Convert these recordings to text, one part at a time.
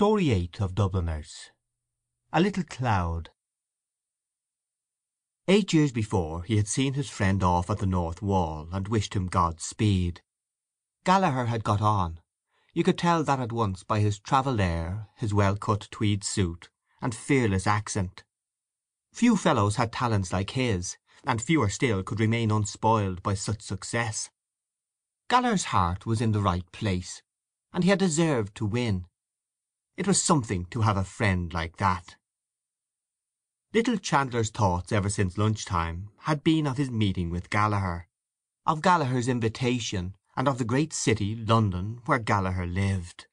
STORY VIII OF DUBLINERS A LITTLE CLOUD Eight years before he had seen his friend off at the north wall, and wished him God speed. Gallaher had got on; you could tell that at once by his travelled air, his well cut tweed suit, and fearless accent. Few fellows had talents like his, and fewer still could remain unspoiled by such success. Gallaher's heart was in the right place, and he had deserved to win. It was something to have a friend like that. Little Chandler's thoughts ever since lunch time had been of his meeting with Gallaher, of Gallaher's invitation, and of the great city, London, where Gallaher lived.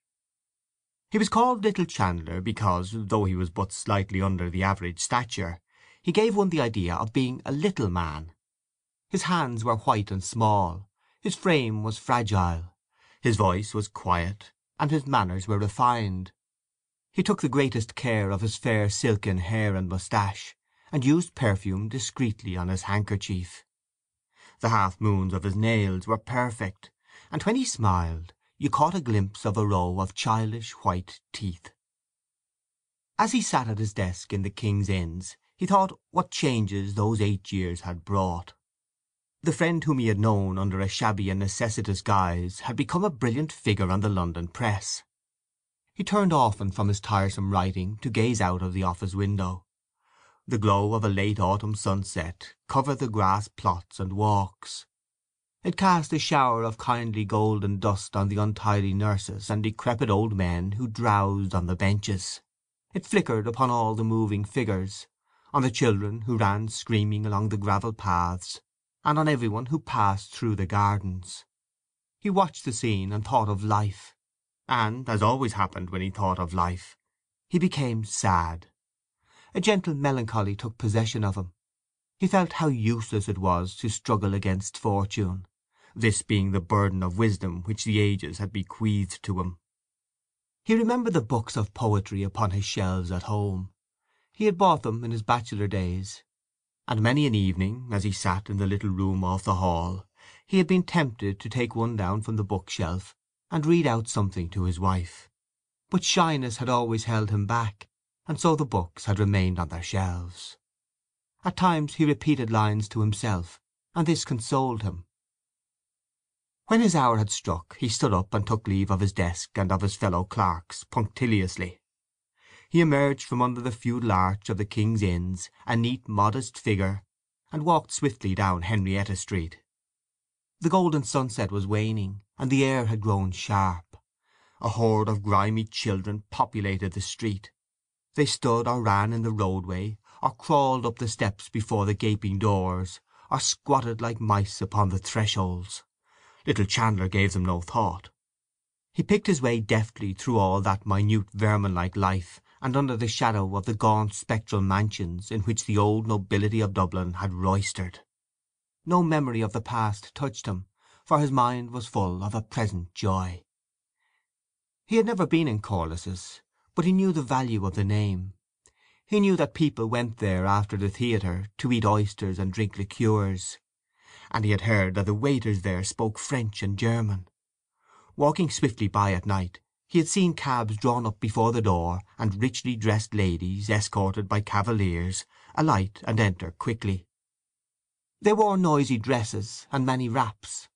He was called Little Chandler because, though he was but slightly under the average stature, he gave one the idea of being a little man. His hands were white and small, his frame was fragile, his voice was quiet, and his manners were refined. He took the greatest care of his fair silken hair and moustache, and used perfume discreetly on his handkerchief. The half moons of his nails were perfect, and when he smiled you caught a glimpse of a row of childish white teeth. As he sat at his desk in the King's Inns he thought what changes those eight years had brought. The friend whom he had known under a shabby and necessitous guise had become a brilliant figure on the London press. He turned often from his tiresome writing to gaze out of the office window. The glow of a late autumn sunset covered the grass plots and walks. It cast a shower of kindly golden dust on the untidy nurses and decrepit old men who drowsed on the benches. It flickered upon all the moving figures, on the children who ran screaming along the gravel paths, and on every one who passed through the gardens. He watched the scene and thought of life, and, as always happened when he thought of life, he became sad. A gentle melancholy took possession of him. He felt how useless it was to struggle against fortune, this being the burden of wisdom which the ages had bequeathed to him. He remembered the books of poetry upon his shelves at home. He had bought them in his bachelor days, and many an evening, as he sat in the little room off the hall, he had been tempted to take one down from the bookshelf and read out something to his wife. But shyness had always held him back, and so the books had remained on their shelves. At times he repeated lines to himself, and this consoled him. When his hour had struck he stood up and took leave of his desk and of his fellow clerks, punctiliously. He emerged from under the feudal arch of the King's Inns a neat modest figure, and walked swiftly down Henrietta Street. The golden sunset was waning, and the air had grown sharp. A horde of grimy children populated the street. They stood or ran in the roadway, or crawled up the steps before the gaping doors, or squatted like mice upon the thresholds. Little Chandler gave them no thought. He picked his way deftly through all that minute vermin-like life, and under the shadow of the gaunt spectral mansions in which the old nobility of Dublin had roistered. No memory of the past touched him, for his mind was full of a present joy. He had never been in Corless's, but he knew the value of the name. He knew that people went there after the theatre to eat oysters and drink liqueurs, and he had heard that the waiters there spoke French and German. Walking swiftly by at night he had seen cabs drawn up before the door, and richly dressed ladies, escorted by cavaliers, alight and enter quickly. They wore noisy dresses and many wraps.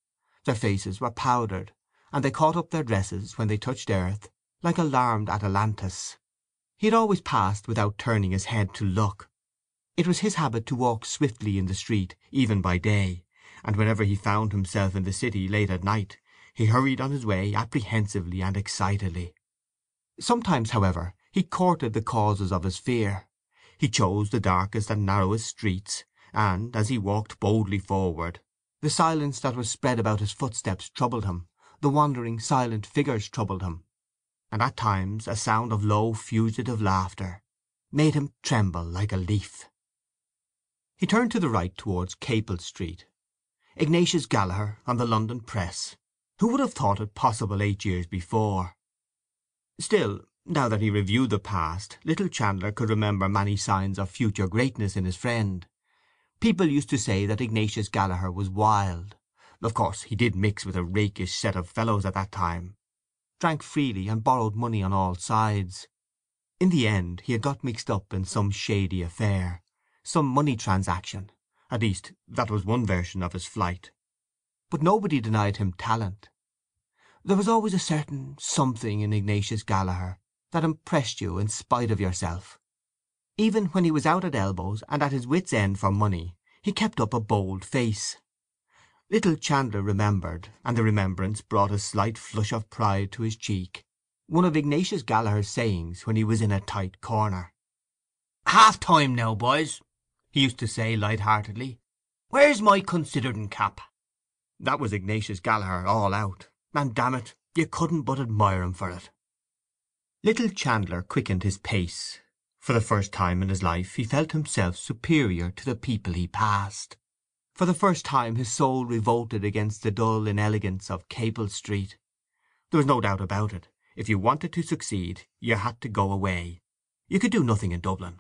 Their faces were powdered, and they caught up their dresses, when they touched earth, like alarmed Atalantas. He had always passed without turning his head to look. It was his habit to walk swiftly in the street, even by day, and whenever he found himself in the city late at night he hurried on his way apprehensively and excitedly. Sometimes, however, he courted the causes of his fear. He chose the darkest and narrowest streets, and, as he walked boldly forward, the silence that was spread about his footsteps troubled him, the wandering silent figures troubled him, and at times a sound of low fugitive laughter made him tremble like a leaf. He turned to the right towards Capel Street. Ignatius Gallaher on the London press! Who would have thought it possible eight years before? Still, now that he reviewed the past, little Chandler could remember many signs of future greatness in his friend. People used to say that Ignatius Gallaher was wild. Of course he did mix with a rakish set of fellows at that time. drank freely, and borrowed money on all sides. In the end he had got mixed up in some shady affair, some money transaction; at least that was one version of his flight. But nobody denied him talent. There was always a certain something in Ignatius Gallaher that impressed you in spite of yourself. Even when he was out at elbows and at his wits' end for money he kept up a bold face. Little Chandler remembered, and the remembrance brought a slight flush of pride to his cheek, one of Ignatius Gallaher's sayings when he was in a tight corner. "Half time now, boys," he used to say light heartedly. "Where's my considering cap?" That was Ignatius Gallaher all out, and damn it, you couldn't but admire him for it. Little Chandler quickened his pace. For the first time in his life he felt himself superior to the people he passed. For the first time his soul revolted against the dull inelegance of Capel Street. There was no doubt about it. If you wanted to succeed you had to go away. You could do nothing in Dublin.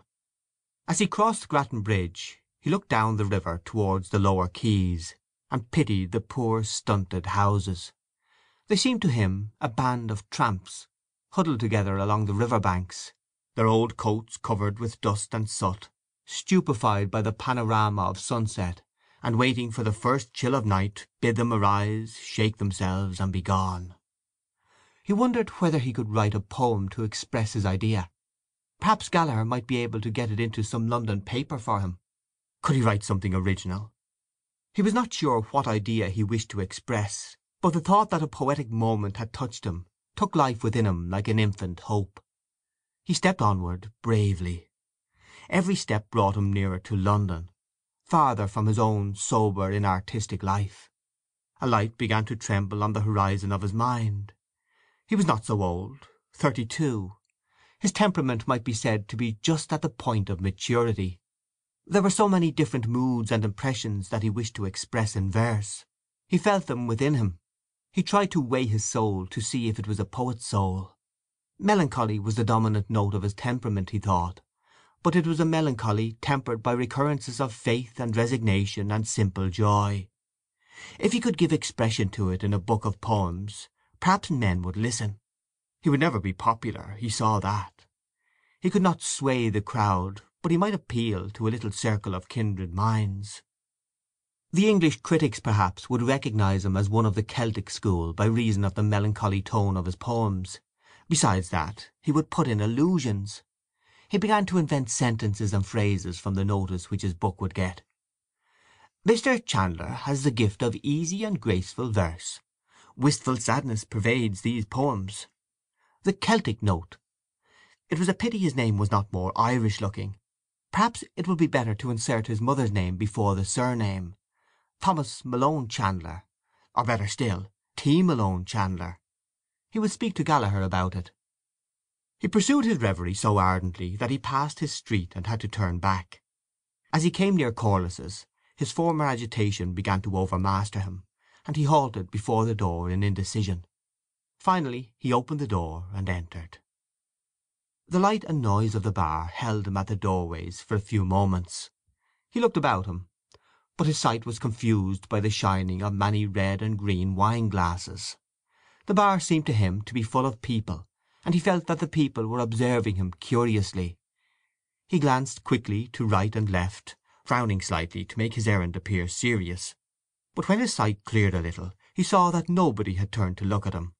As he crossed Grattan Bridge he looked down the river towards the lower quays, and pitied the poor stunted houses. They seemed to him a band of tramps, huddled together along the river banks, their old coats covered with dust and soot, stupefied by the panorama of sunset, and waiting for the first chill of night bid them arise, shake themselves, and be gone. He wondered whether he could write a poem to express his idea. Perhaps Gallaher might be able to get it into some London paper for him. Could he write something original? He was not sure what idea he wished to express, but the thought that a poetic moment had touched him took life within him like an infant hope. He stepped onward bravely. Every step brought him nearer to London, farther from his own sober inartistic life. A light began to tremble on the horizon of his mind. He was not so old—thirty two. His temperament might be said to be just at the point of maturity. There were so many different moods and impressions that he wished to express in verse. He felt them within him. He tried to weigh his soul to see if it was a poet's soul. Melancholy was the dominant note of his temperament, he thought, but it was a melancholy tempered by recurrences of faith and resignation and simple joy. If he could give expression to it in a book of poems perhaps men would listen. He would never be popular, he saw that. He could not sway the crowd, but he might appeal to a little circle of kindred minds. The English critics, perhaps, would recognize him as one of the Celtic school by reason of the melancholy tone of his poems. Besides that, he would put in allusions. He began to invent sentences and phrases from the notice which his book would get. Mr. Chandler has the gift of easy and graceful verse. Wistful sadness pervades these poems. The Celtic note. It was a pity his name was not more Irish looking. Perhaps it would be better to insert his mother's name before the surname. Thomas Malone Chandler, or better still, T. Malone Chandler. He would speak to Gallaher about it. He pursued his reverie so ardently that he passed his street and had to turn back. As he came near Corless's his former agitation began to overmaster him, and he halted before the door in indecision. Finally he opened the door and entered. The light and noise of the bar held him at the doorways for a few moments. He looked about him, but his sight was confused by the shining of many red and green wine glasses. The bar seemed to him to be full of people, and he felt that the people were observing him curiously. He glanced quickly to right and left, frowning slightly to make his errand appear serious. But when his sight cleared a little he saw that nobody had turned to look at him.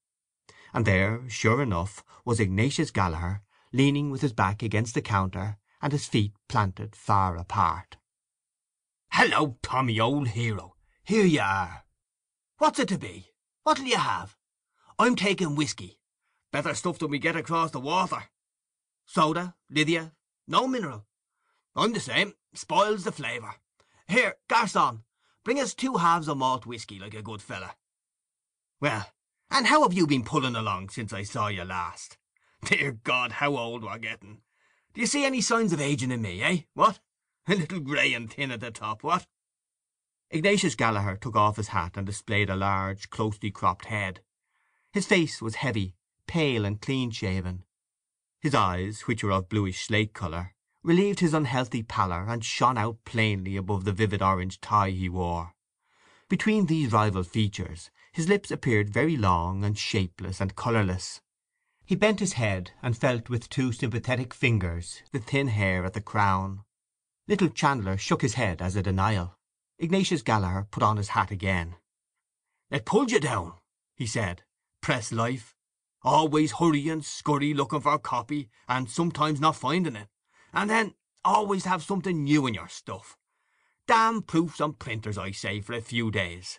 And there, sure enough, was Ignatius Gallaher, leaning with his back against the counter, and his feet planted far apart. "Hello, Tommy, old hero! Here you are! What's it to be? What'll you have? I'm taking whisky. Better stuff than we get across the water. Soda, Lithia, no mineral. I'm the same. Spoils the flavour. Here, garçon, Bring us two halves of malt whisky, like a good feller. Well, and how have you been pulling along since I saw you last? Dear God, how old we're getting! Do you see any signs of aging in me, eh? What? A little grey and thin at the top, what? Ignatius Gallaher took off his hat and displayed a large, closely cropped head. His face was heavy, pale, and clean-shaven. His eyes, which were of bluish slate colour, relieved his unhealthy pallor and shone out plainly above the vivid orange tie he wore. Between these rival features His lips appeared very long and shapeless and colourless. He bent his head and felt with two sympathetic fingers the thin hair at the crown. Little Chandler shook his head as a denial. Ignatius Gallaher put on his hat again. "It pulls you down," he said. "Press life. Always hurry and scurry looking for a copy, and sometimes not finding it, and then always have something new in your stuff. Damn proofs and printers, I say, for a few days.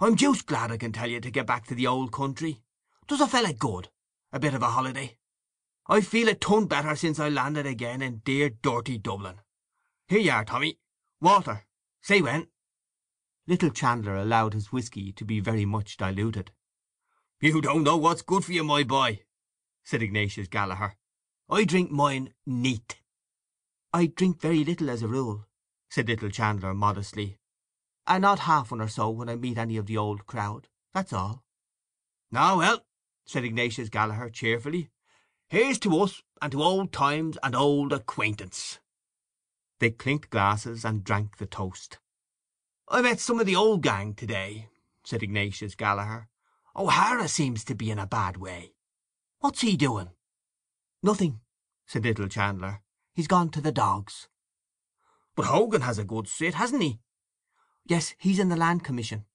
I'm deuced glad, I can tell you, to get back to the old country. Does a feller good, a bit of a holiday. I feel a ton better since I landed again in dear dirty Dublin. Here you are, Tommy. Water. Say when." Little Chandler allowed his whisky to be very much diluted. "You don't know what's good for you, my boy," said Ignatius Gallaher. "I drink mine neat." "I drink very little as a rule," said little Chandler modestly. I nod half one or so when I meet any of the old crowd. That's all." "Ah, well," said Ignatius Gallaher cheerfully. "Here's to us, and to old times and old acquaintance." They clinked glasses and drank the toast. "I met some of the old gang to day," said Ignatius Gallaher. Oh, "O'Hara seems to be in a bad way. What's he doing?" "Nothing," said little Chandler. "He's gone to the dogs." "But Hogan has a good sit, hasn't he?" Yes, he's in the Land Commission.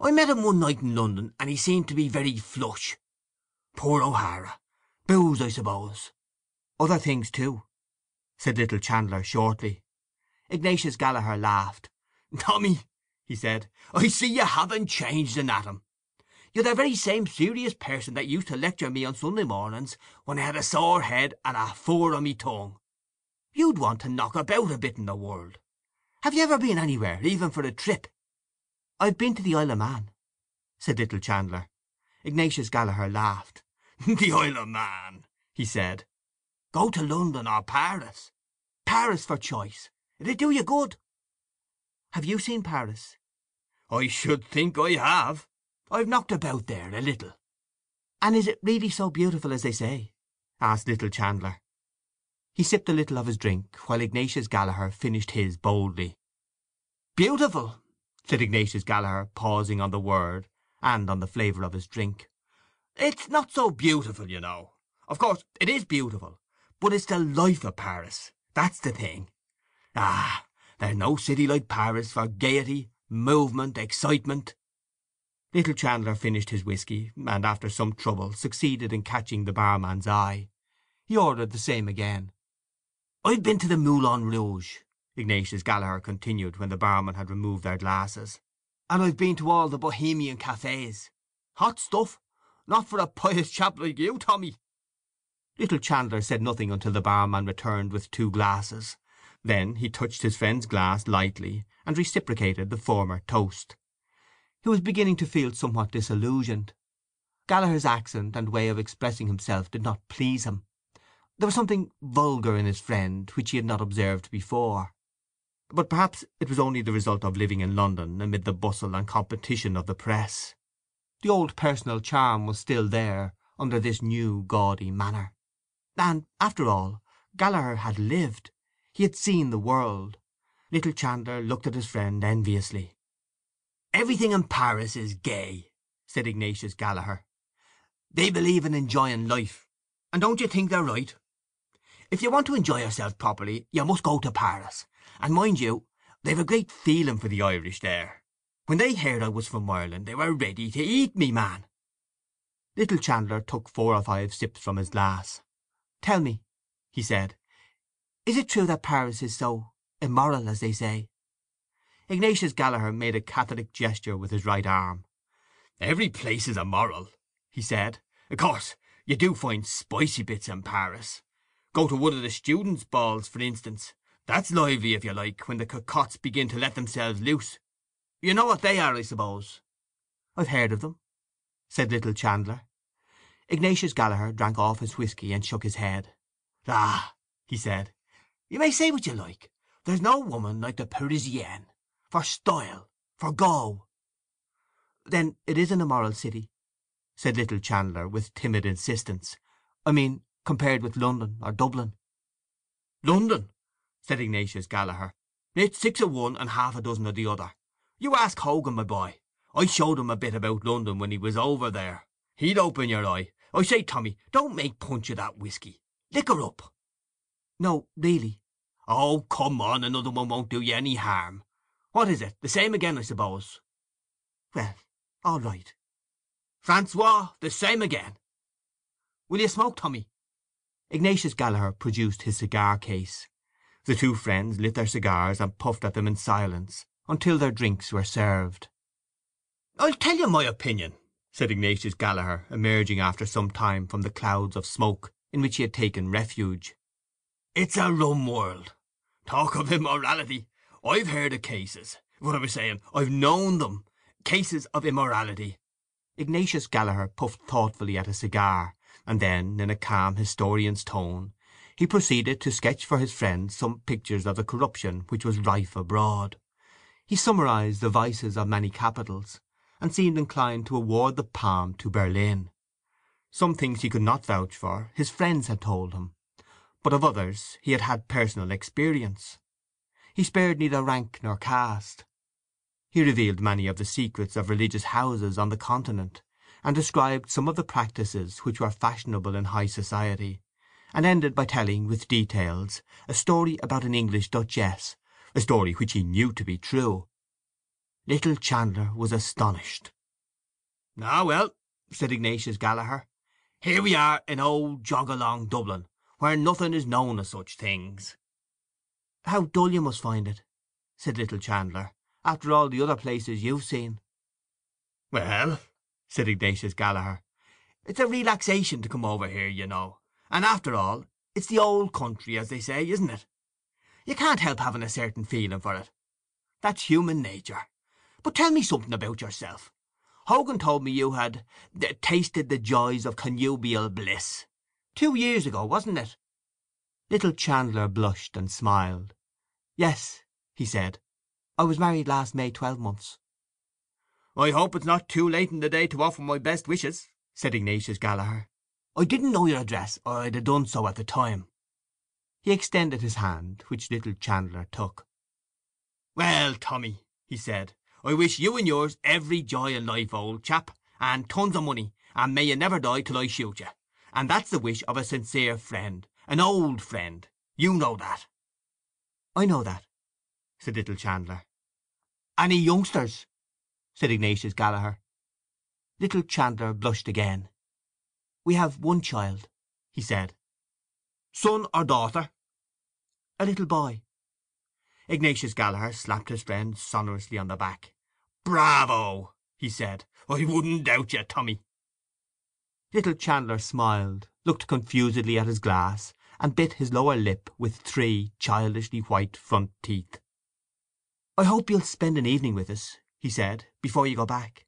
I met him one night in London, and he seemed to be very flush. Poor O'Hara! Booze, I suppose." "Other things too," said little Chandler shortly. Ignatius Gallaher laughed. "Tommy," he said, "I see you haven't changed an atom. You're the very same serious person that used to lecture me on Sunday mornings when I had a sore head and a four on me tongue. You'd want to knock about a bit in the world. Have you ever been anywhere, even for a trip?" "I've been to the Isle of Man," said little Chandler. Ignatius Gallaher laughed. "The Isle of Man!" he said. "Go to London or Paris. Paris for choice. It'd do you good." "Have you seen Paris?" "I should think I have. I've knocked about there a little." "And is it really so beautiful as they say?" asked little Chandler. He sipped a little of his drink, while Ignatius Gallaher finished his boldly. "Beautiful!" said Ignatius Gallaher, pausing on the word, and on the flavour of his drink. "It's not so beautiful, you know. Of course it is beautiful, but it's the life of Paris. That's the thing. Ah, there's no city like Paris for gaiety, movement, excitement." Little Chandler finished his whisky, and after some trouble succeeded in catching the barman's eye. He ordered the same again. "I've been to the Moulin Rouge," Ignatius Gallaher continued when the barman had removed their glasses, "and I've been to all the Bohemian cafés. Hot stuff! Not for a pious chap like you, Tommy!" Little Chandler said nothing until the barman returned with two glasses. Then he touched his friend's glass lightly, and reciprocated the former toast. He was beginning to feel somewhat disillusioned. Gallaher's accent and way of expressing himself did not please him. There was something vulgar in his friend which he had not observed before. But perhaps it was only the result of living in London amid the bustle and competition of the press. The old personal charm was still there under this new gaudy manner. And, after all, Gallaher had lived. He had seen the world. Little Chandler looked at his friend enviously. "Everything in Paris is gay," said Ignatius Gallaher. "They believe in enjoying life, and don't you think they're right? If you want to enjoy yourself properly you must go to Paris; and mind you, they've a great feeling for the Irish there. When they heard I was from Ireland they were ready to eat me, man." Little Chandler took four or five sips from his glass. "Tell me," he said, "is it true that Paris is so immoral, as they say?" Ignatius Gallaher made a catholic gesture with his right arm. "Every place is immoral," he said. "Of course you do find spicy bits in Paris. Go to one of the students' balls, for instance. That's lively, if you like, when the cocottes begin to let themselves loose. You know what they are, I suppose?" "I've heard of them," said little Chandler. Ignatius Gallaher drank off his whisky and shook his head. "Ah," he said, "you may say what you like. There's no woman like the Parisienne. For style, for go." "Then it is an immoral city?" said little Chandler, with timid insistence. "I mean compared with London or Dublin." "London!" said Ignatius Gallaher. "It's six of one and half a dozen of the other. You ask Hogan, my boy. I showed him a bit about London when he was over there. He'd open your eye. I say, Tommy, don't make punch of that whisky. Liquor up. No, really. Oh, come on, another one won't do you any harm. What is it? The same again, I suppose. Well, all right. Francois, the same again. Will you smoke, Tommy? Ignatius Gallaher produced his cigar case. The two friends lit their cigars and puffed at them in silence until their drinks were served. I'll tell you my opinion, said Ignatius Gallaher, emerging after some time from the clouds of smoke in which he had taken refuge. It's a rum world. Talk of immorality. I've heard of cases. What I was saying, I've known them. Cases of immorality. Ignatius Gallaher puffed thoughtfully at a cigar, and then, in a calm historian's tone, he proceeded to sketch for his friends some pictures of the corruption which was rife abroad. He summarized the vices of many capitals, and seemed inclined to award the palm to Berlin. Some things he could not vouch for, his friends had told him, but of others he had had personal experience. He spared neither rank nor caste. He revealed many of the secrets of religious houses on the Continent, and described some of the practices which were fashionable in high society, and ended by telling, with details, a story about an English duchess, a story which he knew to be true. Little Chandler was astonished. "Ah, well," said Ignatius Gallaher, "here we are in old jog along Dublin, where nothing is known of such things." "How dull you must find it," said little Chandler, "after all the other places you've seen." "Well," said Ignatius Gallaher, "it's a relaxation to come over here, you know. And after all, it's the old country, as they say, isn't it? You can't help having a certain feeling for it. That's human nature. But tell me something about yourself. Hogan told me you had tasted the joys of connubial bliss. Two years ago, wasn't it?" Little Chandler blushed and smiled. "Yes," he said. "I was married last May twelvemonths." "I hope it's not too late in the day to offer my best wishes," said Ignatius Gallaher. I didn't know your address, or I'd have done so at the time." He extended his hand, which little Chandler took. "Well, Tommy," he said, "I wish you and yours every joy in life, old chap, and tons of money, and may you never die till I shoot you. And that's the wish of a sincere friend, an old friend. You know that." "I know that," said little Chandler. "Any youngsters?" said Ignatius Gallaher. Little Chandler blushed again. "We have one child," he said. "Son or daughter?" "A little boy." Ignatius Gallaher slapped his friend sonorously on the back. "Bravo!" he said. "I wouldn't doubt you, Tommy." Little Chandler smiled, looked confusedly at his glass, and bit his lower lip with three childishly white front teeth. "I hope you'll spend an evening with us," he said, "before you go back.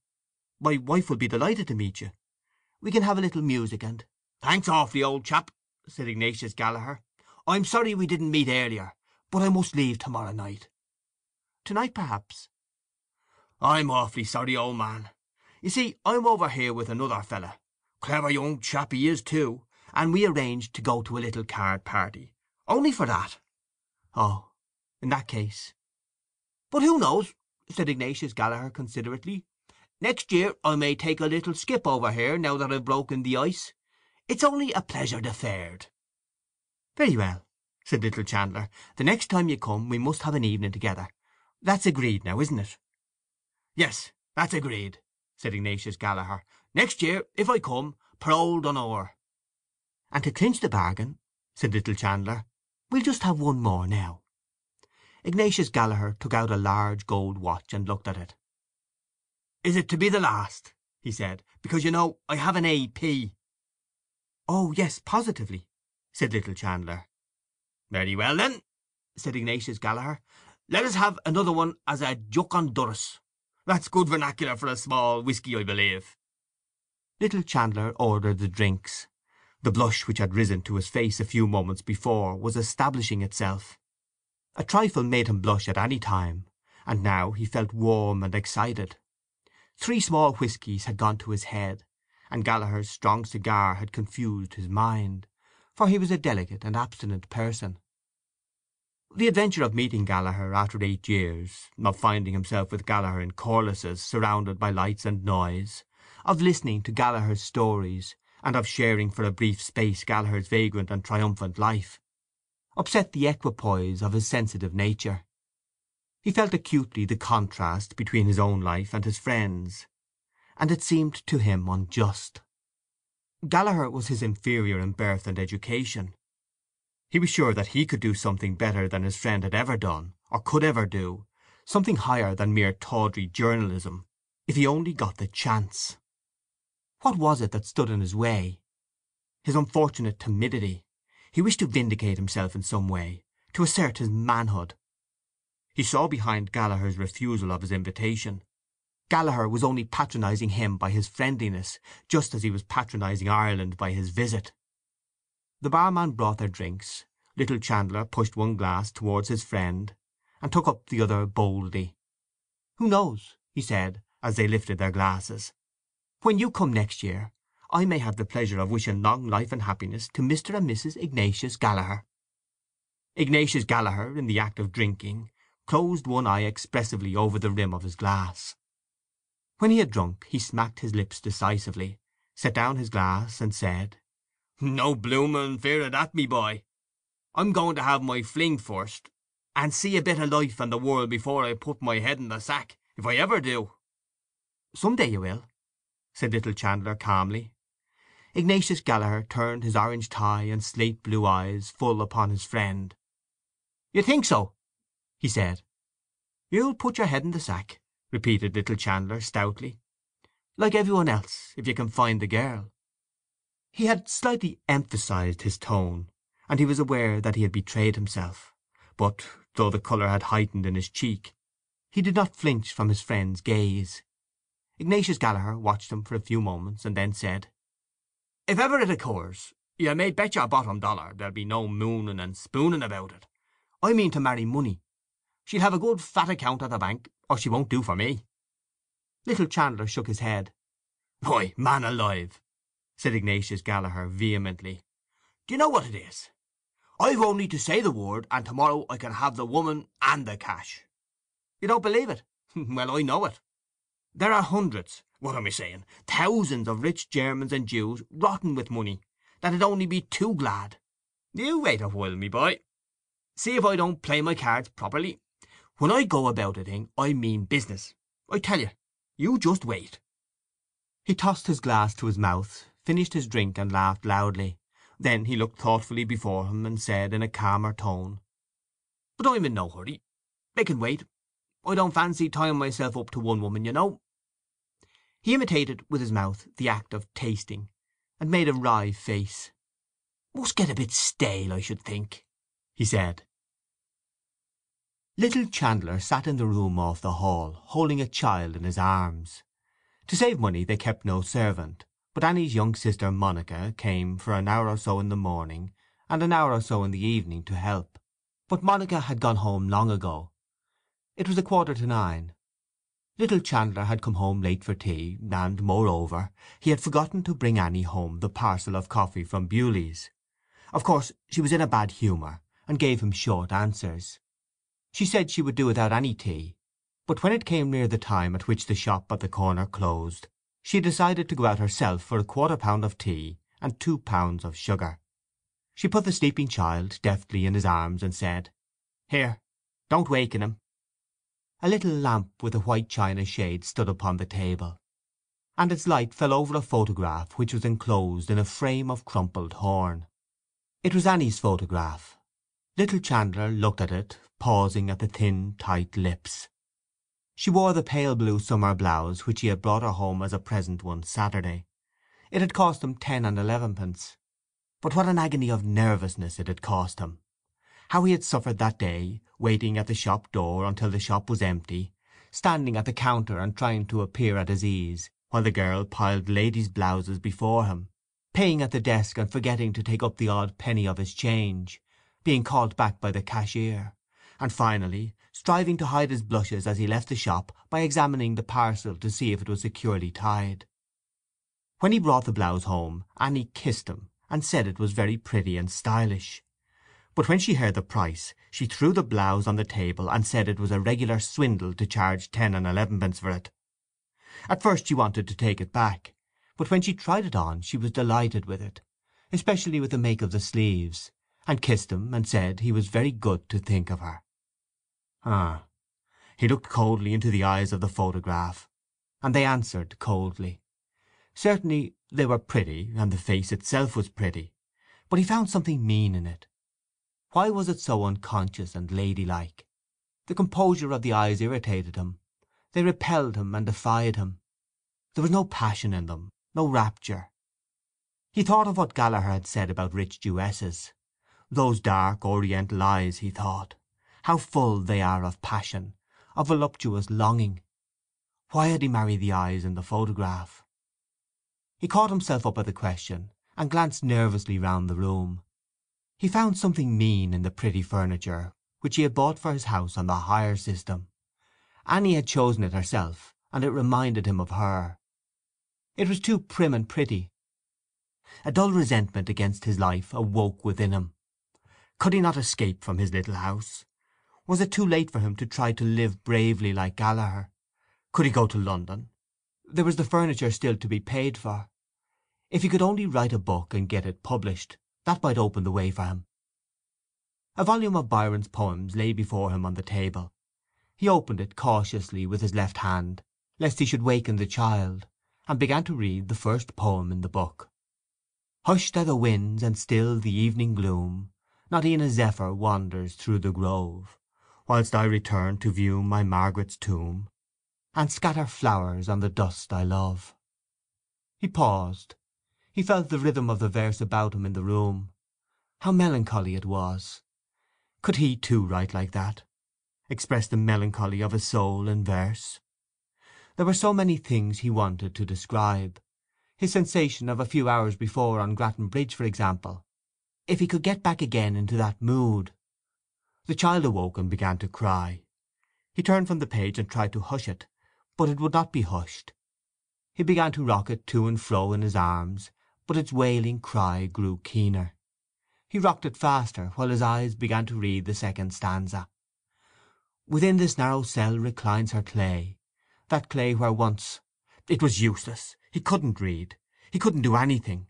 My wife will be delighted to meet you. We can have a little music and—" "Thanks awfully, old chap," said Ignatius Gallaher. "I'm sorry we didn't meet earlier, but I must leave to morrow night." "To night, perhaps?" "I'm awfully sorry, old man. You see, I'm over here with another fella. Clever young chap he is, too, and we arranged to go to a little card party. Only for that." "Oh, in that case—" "But who knows?" said Ignatius Gallaher considerately. Next year I may take a little skip over here, now that I've broken the ice. It's only a pleasure deferred." "Very well," said little Chandler. "The next time you come we must have an evening together. That's agreed now, isn't it?" "Yes, that's agreed," said Ignatius Gallaher. "Next year, if I come, parole d'honneur." "And to clinch the bargain," said little Chandler, "we'll just have one more now." Ignatius Gallaher took out a large gold watch and looked at it. "Is it to be the last?" he said. "Because, you know, I have an A.P." "Oh yes, positively," said little Chandler. "Very well, then," said Ignatius Gallaher. "Let us have another one as a Durrus. That's good vernacular for a small whisky, I believe." Little Chandler ordered the drinks. The blush which had risen to his face a few moments before was establishing itself. A trifle made him blush at any time, and now he felt warm and excited. Three small whiskies had gone to his head, and Gallaher's strong cigar had confused his mind, for he was a delicate and abstinent person. The adventure of meeting Gallaher after eight years, of finding himself with Gallaher in Corless's, surrounded by lights and noise, of listening to Gallaher's stories, and of sharing for a brief space Gallaher's vagrant and triumphant life, upset the equipoise of his sensitive nature. He felt acutely the contrast between his own life and his friend's, and it seemed to him unjust. Gallaher was his inferior in birth and education. He was sure that he could do something better than his friend had ever done, or could ever do, something higher than mere tawdry journalism, if he only got the chance. What was it that stood in his way? His unfortunate timidity. He wished to vindicate himself in some way, to assert his manhood. He saw behind Gallaher's refusal of his invitation. Gallaher was only patronizing him by his friendliness, just as he was patronizing Ireland by his visit. The barman brought their drinks. Little Chandler pushed one glass towards his friend, and took up the other boldly. "Who knows," he said, as they lifted their glasses. "When you come next year, I may have the pleasure of wishing long life and happiness to Mr. and Mrs. Ignatius Gallaher." Ignatius Gallaher, in the act of drinking, closed one eye expressively over the rim of his glass. When he had drunk he smacked his lips decisively, set down his glass, and said, no blooming fear of that, me boy. I'm going to have my fling first, and see a bit of life and the world before I put my head in the sack, if I ever do." "Some day you will," said little Chandler calmly. Ignatius Gallaher turned his orange tie and slate blue eyes full upon his friend. "You think so?" he said. "You'll put your head in the sack," repeated little Chandler stoutly. "Like every one else, if you can find the girl. He had slightly emphasized his tone, and he was aware that he had betrayed himself; but, though the colour had heightened in his cheek, he did not flinch from his friend's gaze. Ignatius Gallaher watched him for a few moments, and then said, "If ever it occurs, you may bet your bottom dollar there'll be no mooning and spooning about it. I mean to marry money. She'll have a good fat account at the bank, or she won't do for me." Little Chandler shook his head. "Why, man alive, said Ignatius Gallaher vehemently. "Do you know what it is? I've only to say the word, and to-morrow I can have the woman and the cash. You don't believe it? well, I know it. There are hundreds—what am I saying—thousands of rich Germans and Jews rotten with money, that'd only be too glad. You wait a while, me boy. See if I don't play my cards properly. When I go about a thing I mean business, I tell you. You just wait." He tossed his glass to his mouth, finished his drink, and laughed loudly. Then he looked thoughtfully before him, and said in a calmer tone, "But I'm in no hurry. They can wait. I don't fancy tying myself up to one woman, you know." He imitated with his mouth the act of tasting, and made a wry face. "Must get a bit stale, I should think," he said. Little Chandler sat in the room off the hall, holding a child in his arms. To save money they kept no servant, but Annie's young sister Monica came for an hour or so in the morning and an hour or so in the evening to help. But Monica had gone home long ago. It was a quarter to nine. Little Chandler had come home late for tea, and, moreover, he had forgotten to bring Annie home the parcel of coffee from Bewley's. Of course she was in a bad humour, and gave him short answers. She said she would do without any tea, but when it came near the time at which the shop at the corner closed, she decided to go out herself for a quarter pound of tea and two pounds of sugar. She put the sleeping child deftly in his arms, and said, "Here, don't waken him." A little lamp with a white china shade stood upon the table, and its light fell over a photograph which was enclosed in a frame of crumpled horn. It was Annie's photograph. Little Chandler looked at it, pausing at the thin, tight lips. She wore the pale blue summer blouse which he had brought her home as a present one Saturday. It had cost him ten and elevenpence. But what an agony of nervousness it had cost him! How he had suffered that day, waiting at the shop door until the shop was empty, standing at the counter and trying to appear at his ease while the girl piled ladies' blouses before him, paying at the desk and forgetting to take up the odd penny of his change, being called back by the cashier, and finally striving to hide his blushes as he left the shop by examining the parcel to see if it was securely tied. When he brought the blouse home Annie kissed him, and said it was very pretty and stylish. But when she heard the price she threw the blouse on the table and said it was a regular swindle to charge ten and elevenpence for it. At first she wanted to take it back, but when she tried it on she was delighted with it, especially with the make of the sleeves, and kissed him and said he was very good to think of her. Ah! He looked coldly into the eyes of the photograph, and they answered coldly. Certainly they were pretty, and the face itself was pretty, but he found something mean in it. Why was it so unconscious and ladylike? The composure of the eyes irritated him; they repelled him and defied him. There was no passion in them, no rapture. He thought of what Gallaher had said about rich Jewesses. Those dark Oriental eyes, he thought, how full they are of passion, of voluptuous longing. Why had he married the eyes in the photograph? He caught himself up at the question, and glanced nervously round the room. He found something mean in the pretty furniture which he had bought for his house on the hire system. Annie had chosen it herself, and it reminded him of her. It was too prim and pretty. A dull resentment against his life awoke within him. Could he not escape from his little house? Was it too late for him to try to live bravely like Gallaher? Could he go to London? There was the furniture still to be paid for. If he could only write a book and get it published, that might open the way for him. A volume of Byron's poems lay before him on the table. He opened it cautiously with his left hand, lest he should waken the child, and began to read the first poem in the book. Hushed are the winds and still the evening gloom, Not e'en a zephyr wanders through the grove, Whilst I return to view my Margaret's tomb, And scatter flowers on the dust I love. He paused. He felt the rhythm of the verse about him in the room. How melancholy it was! Could he too write like that—express the melancholy of his soul in verse? There were so many things he wanted to describe. His sensation of a few hours before on Grattan Bridge, for example. If he could get back again into that mood! The child awoke and began to cry. He turned from the page and tried to hush it, but it would not be hushed. He began to rock it to and fro in his arms, but its wailing cry grew keener. He rocked it faster, while his eyes began to read the second stanza. Within this narrow cell reclines her clay, that clay where once… It was useless. He couldn't read. He couldn't do anything.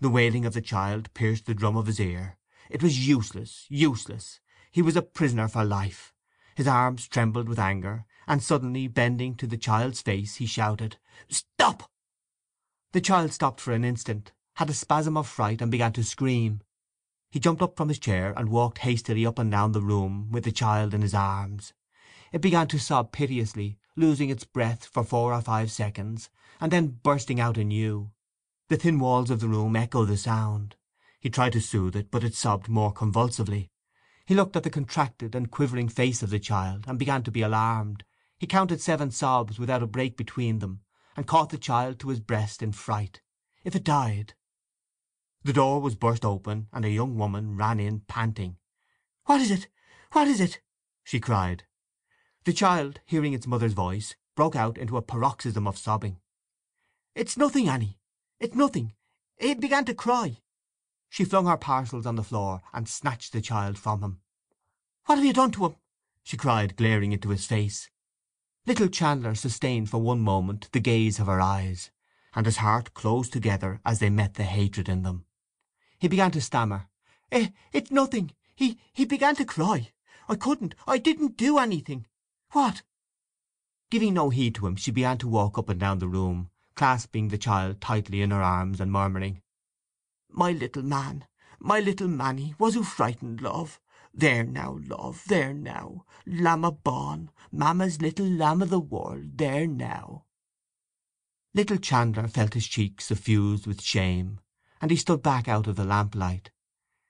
The wailing of the child pierced the drum of his ear. It was useless, useless. He was a prisoner for life. His arms trembled with anger, and suddenly bending to the child's face he shouted, "Stop!" The child stopped for an instant, had a spasm of fright, and began to scream. He jumped up from his chair and walked hastily up and down the room with the child in his arms. It began to sob piteously, losing its breath for four or five seconds, and then bursting out anew. The thin walls of the room echoed the sound. He tried to soothe it, but it sobbed more convulsively. He looked at the contracted and quivering face of the child, and began to be alarmed. He counted seven sobs without a break between them, and caught the child to his breast in fright. If it died! The door was burst open, and a young woman ran in panting. "What is it? What is it?" she cried. The child, hearing its mother's voice, broke out into a paroxysm of sobbing. "It's nothing, Annie! It's nothing! It began to cry!" She flung her parcels on the floor, and snatched the child from him. "What have you done to him?" she cried, glaring into his face. Little Chandler sustained for one moment the gaze of her eyes, and his heart closed together as they met the hatred in them. He began to stammer. "Eh, it's nothing! He, he began to cry! I couldn't! I didn't do anything! What?" Giving no heed to him she began to walk up and down the room, clasping the child tightly in her arms, and murmuring, "My little man, my little manny, was oo frightened, love? There now, love, there now! Lamb o' bawn, mamma's little lamb o' the world, there now!" Little Chandler felt his cheeks suffused with shame, and he stood back out of the lamplight.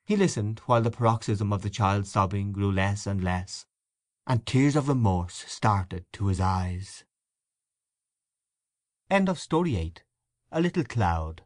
He listened while the paroxysm of the child's sobbing grew less and less, and tears of remorse started to his eyes. End of Story 8 A Little Cloud